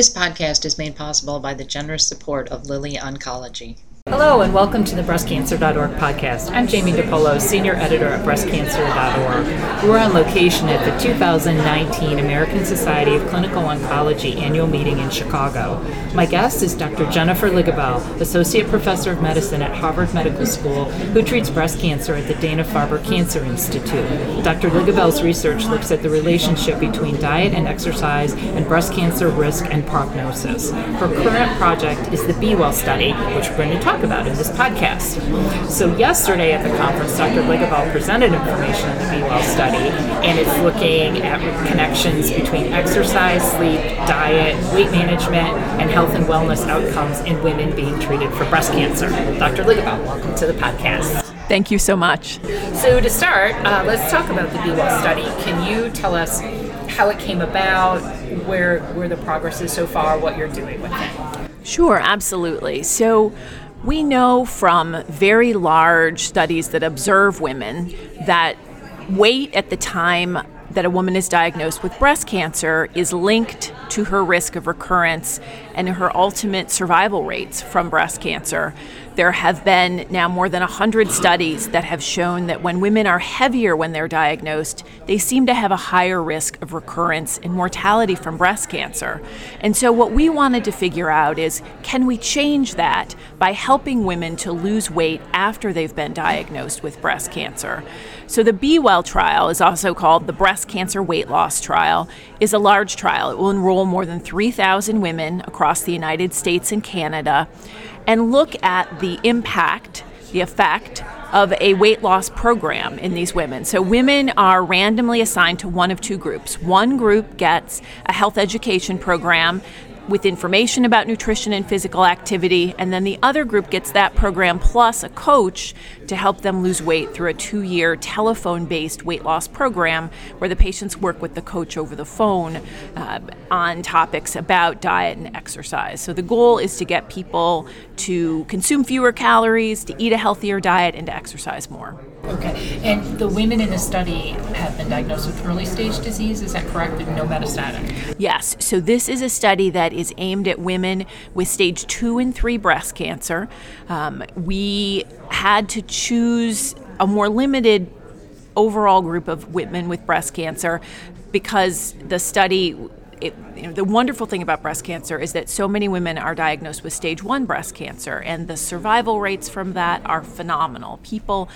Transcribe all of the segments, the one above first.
This podcast is made possible by the generous support of Lilly Oncology. Hello, and welcome to the BreastCancer.org podcast. I'm Jamie DePolo, senior editor at BreastCancer.org. We're on location at the 2019 American Society of Clinical Oncology annual meeting in Chicago. My guest is Dr. Jennifer Ligibel, associate professor of medicine at Harvard Medical School, who treats breast cancer at the Dana Farber Cancer Institute. Dr. Ligibel's research looks at the relationship between diet and exercise and breast cancer risk and prognosis. Her current project is the Be Well study, which we're going to talk about in this podcast. So, yesterday at the conference, Dr. Ligibel presented information on the Be Well study, and it's looking at connections between exercise, sleep, diet, weight management, and health and wellness outcomes in women being treated for breast cancer. Dr. Ligibel, welcome to the podcast. Thank you so much. So, to start, uh, let's talk about the Be Well study. Can you tell us how it came about, where where the progress is so far, what you're doing with it? Sure, absolutely. So, we know from very large studies that observe women that weight at the time that a woman is diagnosed with breast cancer is linked to her risk of recurrence and her ultimate survival rates from breast cancer. There have been now more than 100 studies that have shown that when women are heavier when they're diagnosed, they seem to have a higher risk of recurrence and mortality from breast cancer. And so, what we wanted to figure out is can we change that by helping women to lose weight after they've been diagnosed with breast cancer? So, the Be Well trial is also called the Breast Cancer Weight Loss Trial, is a large trial. It will enroll more than 3,000 women across the United States and Canada and look at the impact, the effect of a weight loss program in these women. So, women are randomly assigned to one of two groups. One group gets a health education program with information about nutrition and physical activity, and then the other group gets that program plus a coach to help them lose weight through a two year telephone based weight loss program where the patients work with the coach over the phone uh, on topics about diet and exercise. So the goal is to get people to consume fewer calories, to eat a healthier diet, and to exercise more. Okay. And the women in the study have been diagnosed with early stage disease, is that correct? And no metastatic? Yes. So this is a study that is aimed at women with stage two and three breast cancer. Um, we had to choose a more limited overall group of women with breast cancer because the study it, you know, the wonderful thing about breast cancer is that so many women are diagnosed with stage one breast cancer, and the survival rates from that are phenomenal. People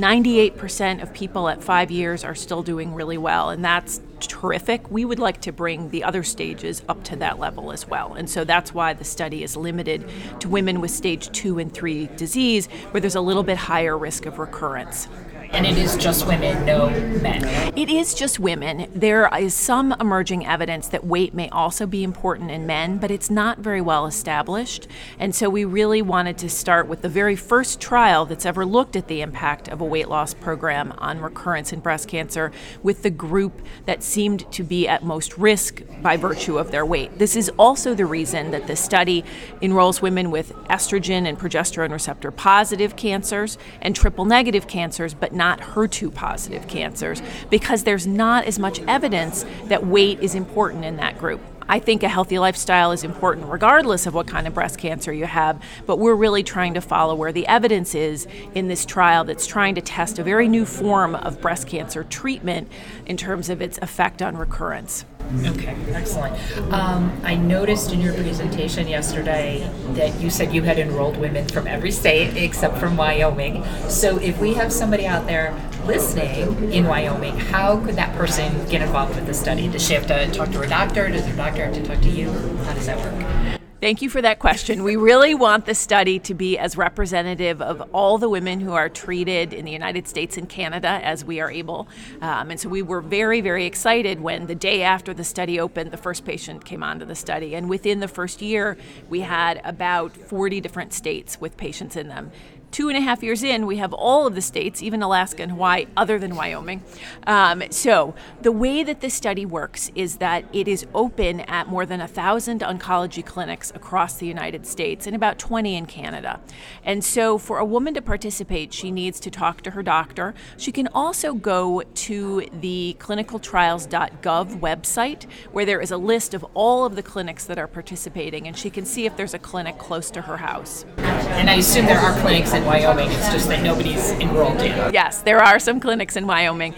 98% of people at five years are still doing really well, and that's terrific. We would like to bring the other stages up to that level as well. And so that's why the study is limited to women with stage two and three disease, where there's a little bit higher risk of recurrence. And it is just women, no men. It is just women. There is some emerging evidence that weight may also be important in men, but it's not very well established. And so we really wanted to start with the very first trial that's ever looked at the impact of a weight loss program on recurrence in breast cancer with the group that seemed to be at most risk by virtue of their weight. This is also the reason that the study enrolls women with estrogen and progesterone receptor positive cancers and triple negative cancers, but not HER2 positive cancers because there's not as much evidence that weight is important in that group. I think a healthy lifestyle is important regardless of what kind of breast cancer you have, but we're really trying to follow where the evidence is in this trial that's trying to test a very new form of breast cancer treatment in terms of its effect on recurrence. Okay, excellent. Um, I noticed in your presentation yesterday that you said you had enrolled women from every state except from Wyoming. So if we have somebody out there listening in Wyoming, how could that person get involved with the study? Does she have to talk to her doctor? Does her doctor have to talk to you? How does that work? Thank you for that question. We really want the study to be as representative of all the women who are treated in the United States and Canada as we are able. Um, and so we were very, very excited when the day after the study opened, the first patient came onto the study. And within the first year, we had about 40 different states with patients in them two and a half years in, we have all of the states, even Alaska and Hawaii, other than Wyoming. Um, so the way that this study works is that it is open at more than a thousand oncology clinics across the United States and about 20 in Canada. And so for a woman to participate, she needs to talk to her doctor. She can also go to the clinicaltrials.gov website where there is a list of all of the clinics that are participating and she can see if there's a clinic close to her house. And I assume there are clinics in Wyoming, it's just that nobody's enrolled in. Yes, there are some clinics in Wyoming.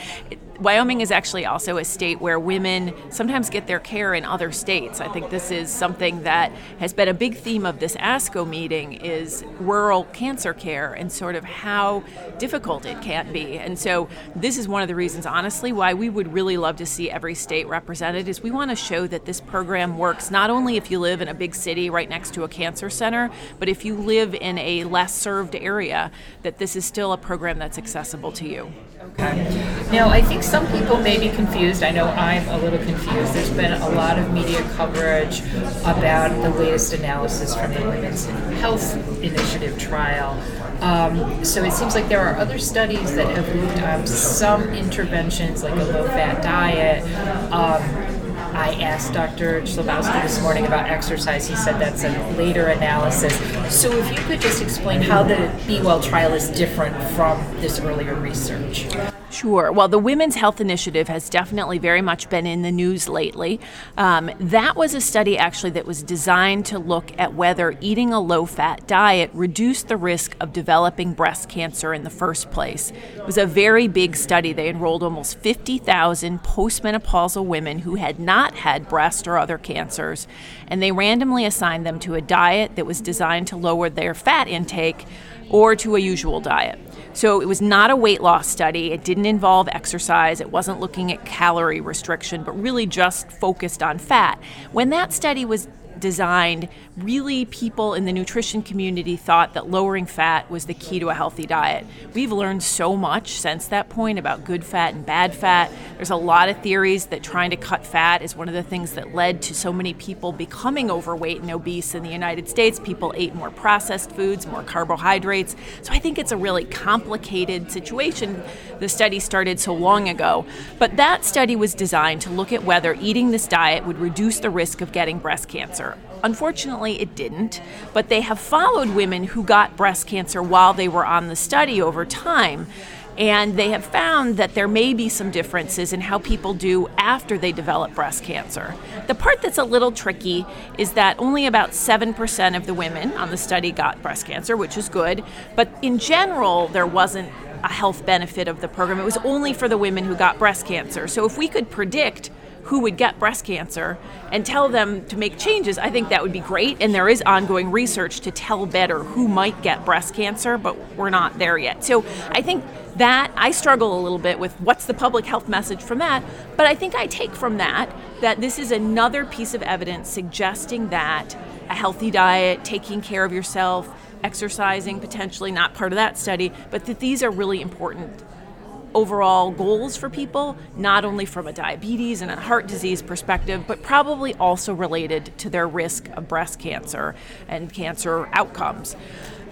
Wyoming is actually also a state where women sometimes get their care in other states. I think this is something that has been a big theme of this ASCO meeting is rural cancer care and sort of how difficult it can be. And so this is one of the reasons honestly why we would really love to see every state represented is we want to show that this program works not only if you live in a big city right next to a cancer center, but if you live in a less served area that this is still a program that's accessible to you. Okay. Now, I think some people may be confused. I know I'm a little confused. There's been a lot of media coverage about the latest analysis from the Women's Health Initiative trial. Um, so it seems like there are other studies that have looked at some interventions, like a low fat diet. Um, I asked Dr. Chlebowski this morning about exercise. He said that's a later analysis. So if you could just explain how the Be Well trial is different from this earlier research. Sure. Well, the Women's Health Initiative has definitely very much been in the news lately. Um, that was a study actually that was designed to look at whether eating a low fat diet reduced the risk of developing breast cancer in the first place. It was a very big study. They enrolled almost 50,000 postmenopausal women who had not had breast or other cancers, and they randomly assigned them to a diet that was designed to lower their fat intake or to a usual diet. So it was not a weight loss study. It didn't involve exercise. It wasn't looking at calorie restriction, but really just focused on fat. When that study was designed, really people in the nutrition community thought that lowering fat was the key to a healthy diet. We've learned so much since that point about good fat and bad fat. There's a lot of theories that trying to cut fat is one of the things that led to so many people becoming overweight and obese in the United States. People ate more processed foods, more carbohydrates. So I think it's a really complicated situation. The study started so long ago. But that study was designed to look at whether eating this diet would reduce the risk of getting breast cancer. Unfortunately, it didn't, but they have followed women who got breast cancer while they were on the study over time. And they have found that there may be some differences in how people do after they develop breast cancer. The part that's a little tricky is that only about 7% of the women on the study got breast cancer, which is good. But in general, there wasn't a health benefit of the program. It was only for the women who got breast cancer. So if we could predict who would get breast cancer and tell them to make changes, I think that would be great. And there is ongoing research to tell better who might get breast cancer, but we're not there yet. So I think that I struggle a little bit with what's the public health message from that. But I think I take from that that this is another piece of evidence suggesting that a healthy diet, taking care of yourself, exercising, potentially not part of that study, but that these are really important overall goals for people, not only from a diabetes and a heart disease perspective, but probably also related to their risk of breast cancer and cancer outcomes.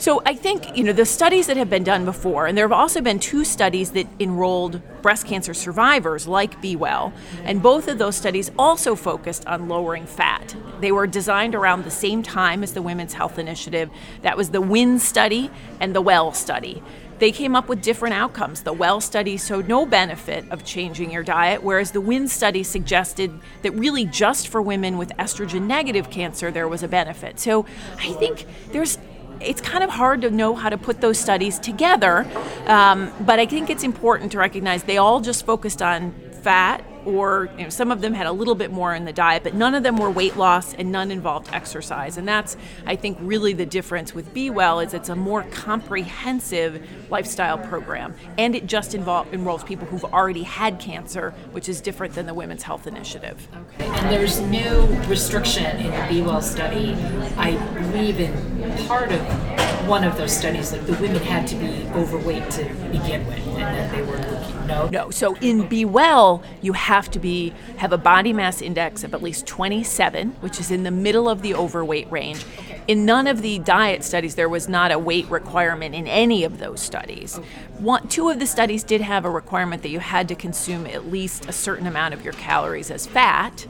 So I think, you know, the studies that have been done before, and there have also been two studies that enrolled breast cancer survivors like Be Well, and both of those studies also focused on lowering fat. They were designed around the same time as the Women's Health Initiative. That was the WIN study and the WHEL study they came up with different outcomes. The WHEL study showed no benefit of changing your diet, whereas the WIN study suggested that really just for women with estrogen negative cancer there was a benefit. So I think there's it's kind of hard to know how to put those studies together, um, but I think it's important to recognize they all just focused on fat or you know, some of them had a little bit more in the diet, but none of them were weight loss and none involved exercise. And that's, I think, really the difference with Be Well is it's a more comprehensive lifestyle program, and it just involve, enrolls people who've already had cancer, which is different than the Women's Health Initiative. Okay. And there's no restriction in the Be Well study. I believe in part of one of those studies, like the women had to be overweight to begin with, and then they were looking. No, no. So in Be Well, you have have to be have a body mass index of at least 27, which is in the middle of the overweight range. In none of the diet studies, there was not a weight requirement in any of those studies. One, two of the studies did have a requirement that you had to consume at least a certain amount of your calories as fat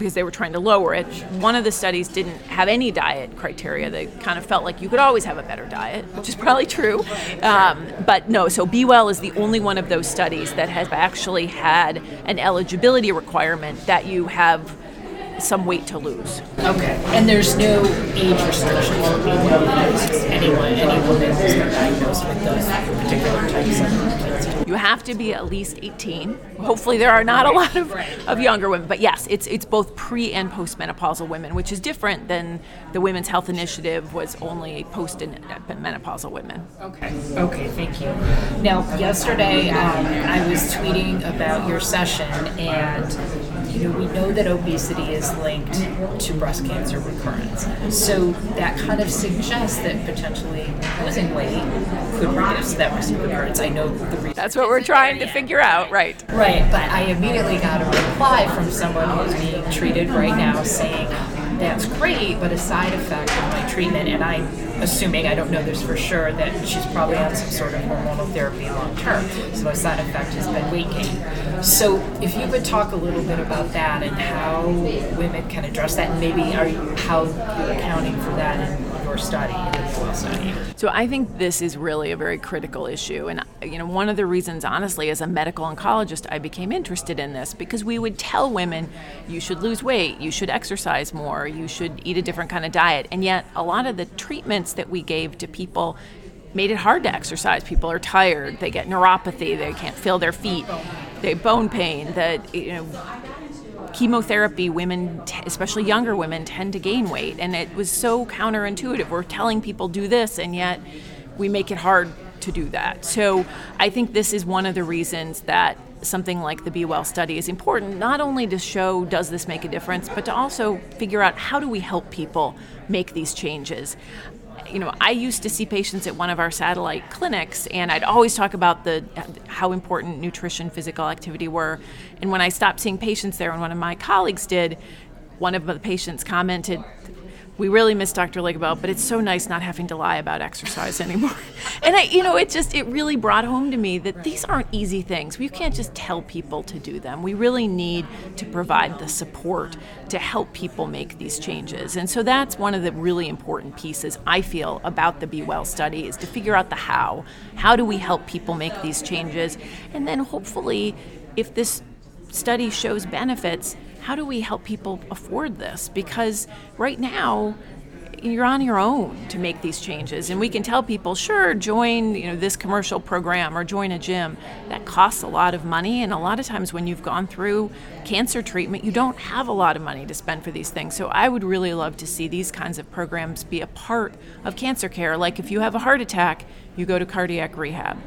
because they were trying to lower it. One of the studies didn't have any diet criteria. They kind of felt like you could always have a better diet, which is probably true. Um, but no, so Be Well is the only one of those studies that has actually had an eligibility requirement that you have some weight to lose. Okay. And there's no age restriction for. Anyone, any woman who's been diagnosed with those particular types of cancer. You have to be at least 18. Hopefully, there are not a lot of, of younger women, but yes, it's it's both pre and postmenopausal women, which is different than the Women's Health Initiative was only post menopausal women. Okay. Okay. Thank you. Now, yesterday um, I was tweeting about your session, and you know we know that obesity is linked to breast cancer recurrence. So that kind of suggests that potentially losing weight could reduce that risk of recurrence. I know the reason. That's what we're trying to figure out, right? Right, but I immediately got a reply from someone who's being treated right now saying, that's great, but a side effect of my treatment, and I'm assuming, I don't know this for sure, that she's probably on some sort of hormonal therapy long term. So a side effect has been weight gain. So if you could talk a little bit about that and how women can address that, and maybe are you, how you're accounting for that in study, study. So I think this is really a very critical issue, and you know one of the reasons, honestly, as a medical oncologist, I became interested in this because we would tell women, you should lose weight, you should exercise more, you should eat a different kind of diet, and yet a lot of the treatments that we gave to people made it hard to exercise. People are tired, they get neuropathy, they can't feel their feet, they bone pain, that you know chemotherapy, women, especially younger women, tend to gain weight. And it was so counterintuitive. We're telling people do this, and yet we make it hard to do that. So I think this is one of the reasons that something like the Be Well study is important, not only to show does this make a difference, but to also figure out how do we help people make these changes you know, I used to see patients at one of our satellite clinics, and I'd always talk about the how important nutrition, physical activity were. And when I stopped seeing patients there, and one of my colleagues did, one of the patients commented, we really miss Dr. Ligibel, but it's so nice not having to lie about exercise anymore. and I, you know, it just it really brought home to me that these aren't easy things. We can't just tell people to do them. We really need to provide the support to help people make these changes. And so that's one of the really important pieces I feel about the Be Well study is to figure out the how. How do we help people make these changes? And then hopefully if this study shows benefits, how do we help people afford this? Because right now, you're on your own to make these changes. And we can tell people sure join you know this commercial program or join a gym. That costs a lot of money. And a lot of times when you've gone through cancer treatment you don't have a lot of money to spend for these things. So i would really love to see these kinds of programs be a part of cancer care. Like if you have a heart attack you go to cardiac rehab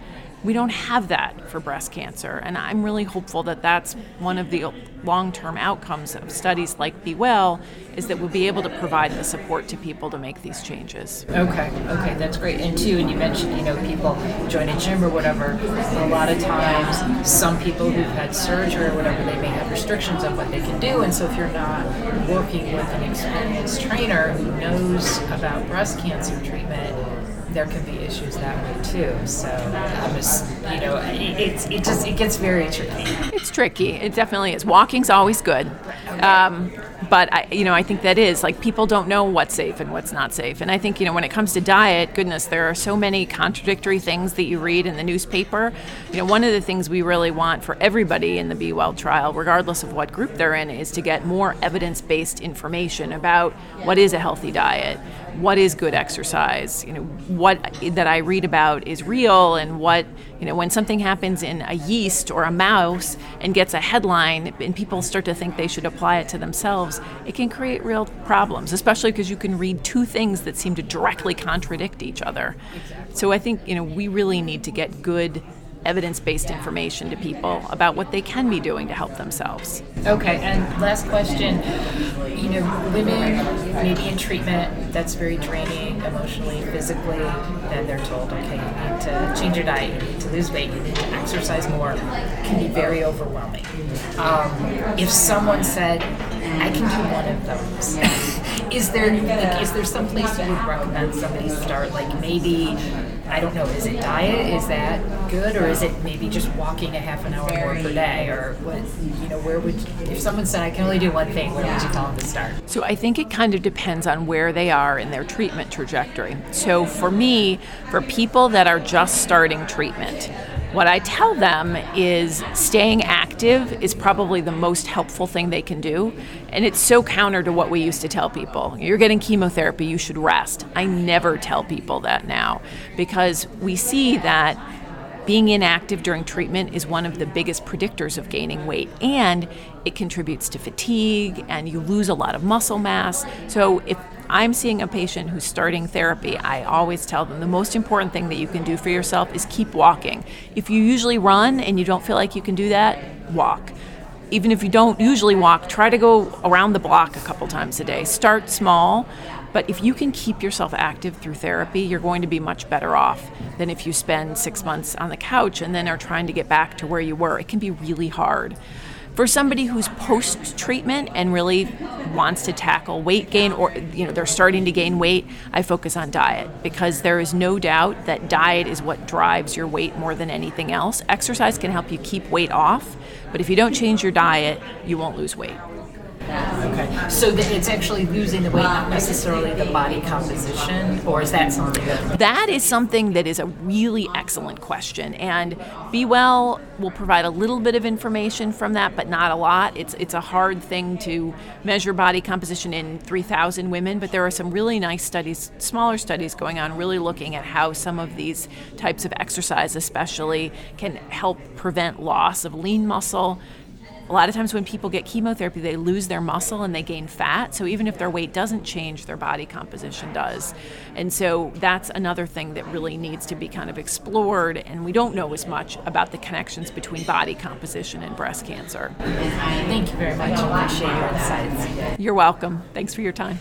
we don't have that for breast cancer. And I'm really hopeful that that's one of the long term outcomes of studies like Be Well is that we'll be able to provide the support to people to make these changes. Okay, okay, that's great. And too, and you mentioned, you know, people join a gym or whatever. A lot of times, some people who've had surgery or whatever, they may have restrictions on what they can do. And so if you're not working with an experienced trainer who knows about breast cancer treatment, there can be issues that way too. So I'm just, you know, it, it's it just it gets very tricky. It's tricky. It definitely is. Walking's always good, um, but I, you know, I think that is like people don't know what's safe and what's not safe. And I think you know when it comes to diet, goodness, there are so many contradictory things that you read in the newspaper. You know, one of the things we really want for everybody in the Be Well trial, regardless of what group they're in, is to get more evidence-based information about what is a healthy diet what is good exercise you know what that i read about is real and what you know when something happens in a yeast or a mouse and gets a headline and people start to think they should apply it to themselves it can create real problems especially because you can read two things that seem to directly contradict each other. So i think you know we really need to get good evidence based information to people about what they can be doing to help themselves. Okay, and last question. You know, women maybe in treatment, that's very draining emotionally, physically. Then they're told, okay, you need to change your diet, you need to lose weight, you need to exercise more. Can be very overwhelming. Um, if someone said, I can do one of those, is there like, is there some place you would recommend somebody start? Like maybe I don't know, is it diet? Is that good, or is it maybe just walking a half an hour more per day, or what? You know, where would if someone said I can only do one thing, where would you tell them to start? So I think it kind of depends on where they are in their treatment trajectory. So for me, for people that are just starting treatment, what I tell them is staying active is probably the most helpful thing they can do. And it's so counter to what we used to tell people. You're getting chemotherapy, you should rest. I never tell people that now because we see that being inactive during treatment is one of the biggest predictors of gaining weight and it contributes to fatigue and you lose a lot of muscle mass. So if I'm seeing a patient who's starting therapy, I always tell them the most important thing that you can do for yourself is keep walking. If you usually run and you don't feel like you can do that, walk. Even if you don't usually walk, try to go around the block a couple times a day. Start small, but if you can keep yourself active through therapy, you're going to be much better off than if you spend six months on the couch and then are trying to get back to where you were. It can be really hard. For somebody who's post treatment and really wants to tackle weight gain or you know they're starting to gain weight, I focus on diet because there is no doubt that diet is what drives your weight more than anything else. Exercise can help you keep weight off, but if you don't change your diet, you won't lose weight. Okay. So that it's actually losing the weight, not necessarily the body composition, or is that something that? That is something that is a really excellent question, and Be Well will provide a little bit of information from that, but not a lot. It's it's a hard thing to measure body composition in 3,000 women, but there are some really nice studies, smaller studies going on, really looking at how some of these types of exercise, especially, can help prevent loss of lean muscle a lot of times when people get chemotherapy, they lose their muscle and they gain fat. So even if their weight doesn't change, their body composition does. And so that's another thing that really needs to be kind of explored. And we don't know as much about the connections between body composition and breast cancer. Thank you very much. I appreciate your insights. You're welcome. Thanks for your time.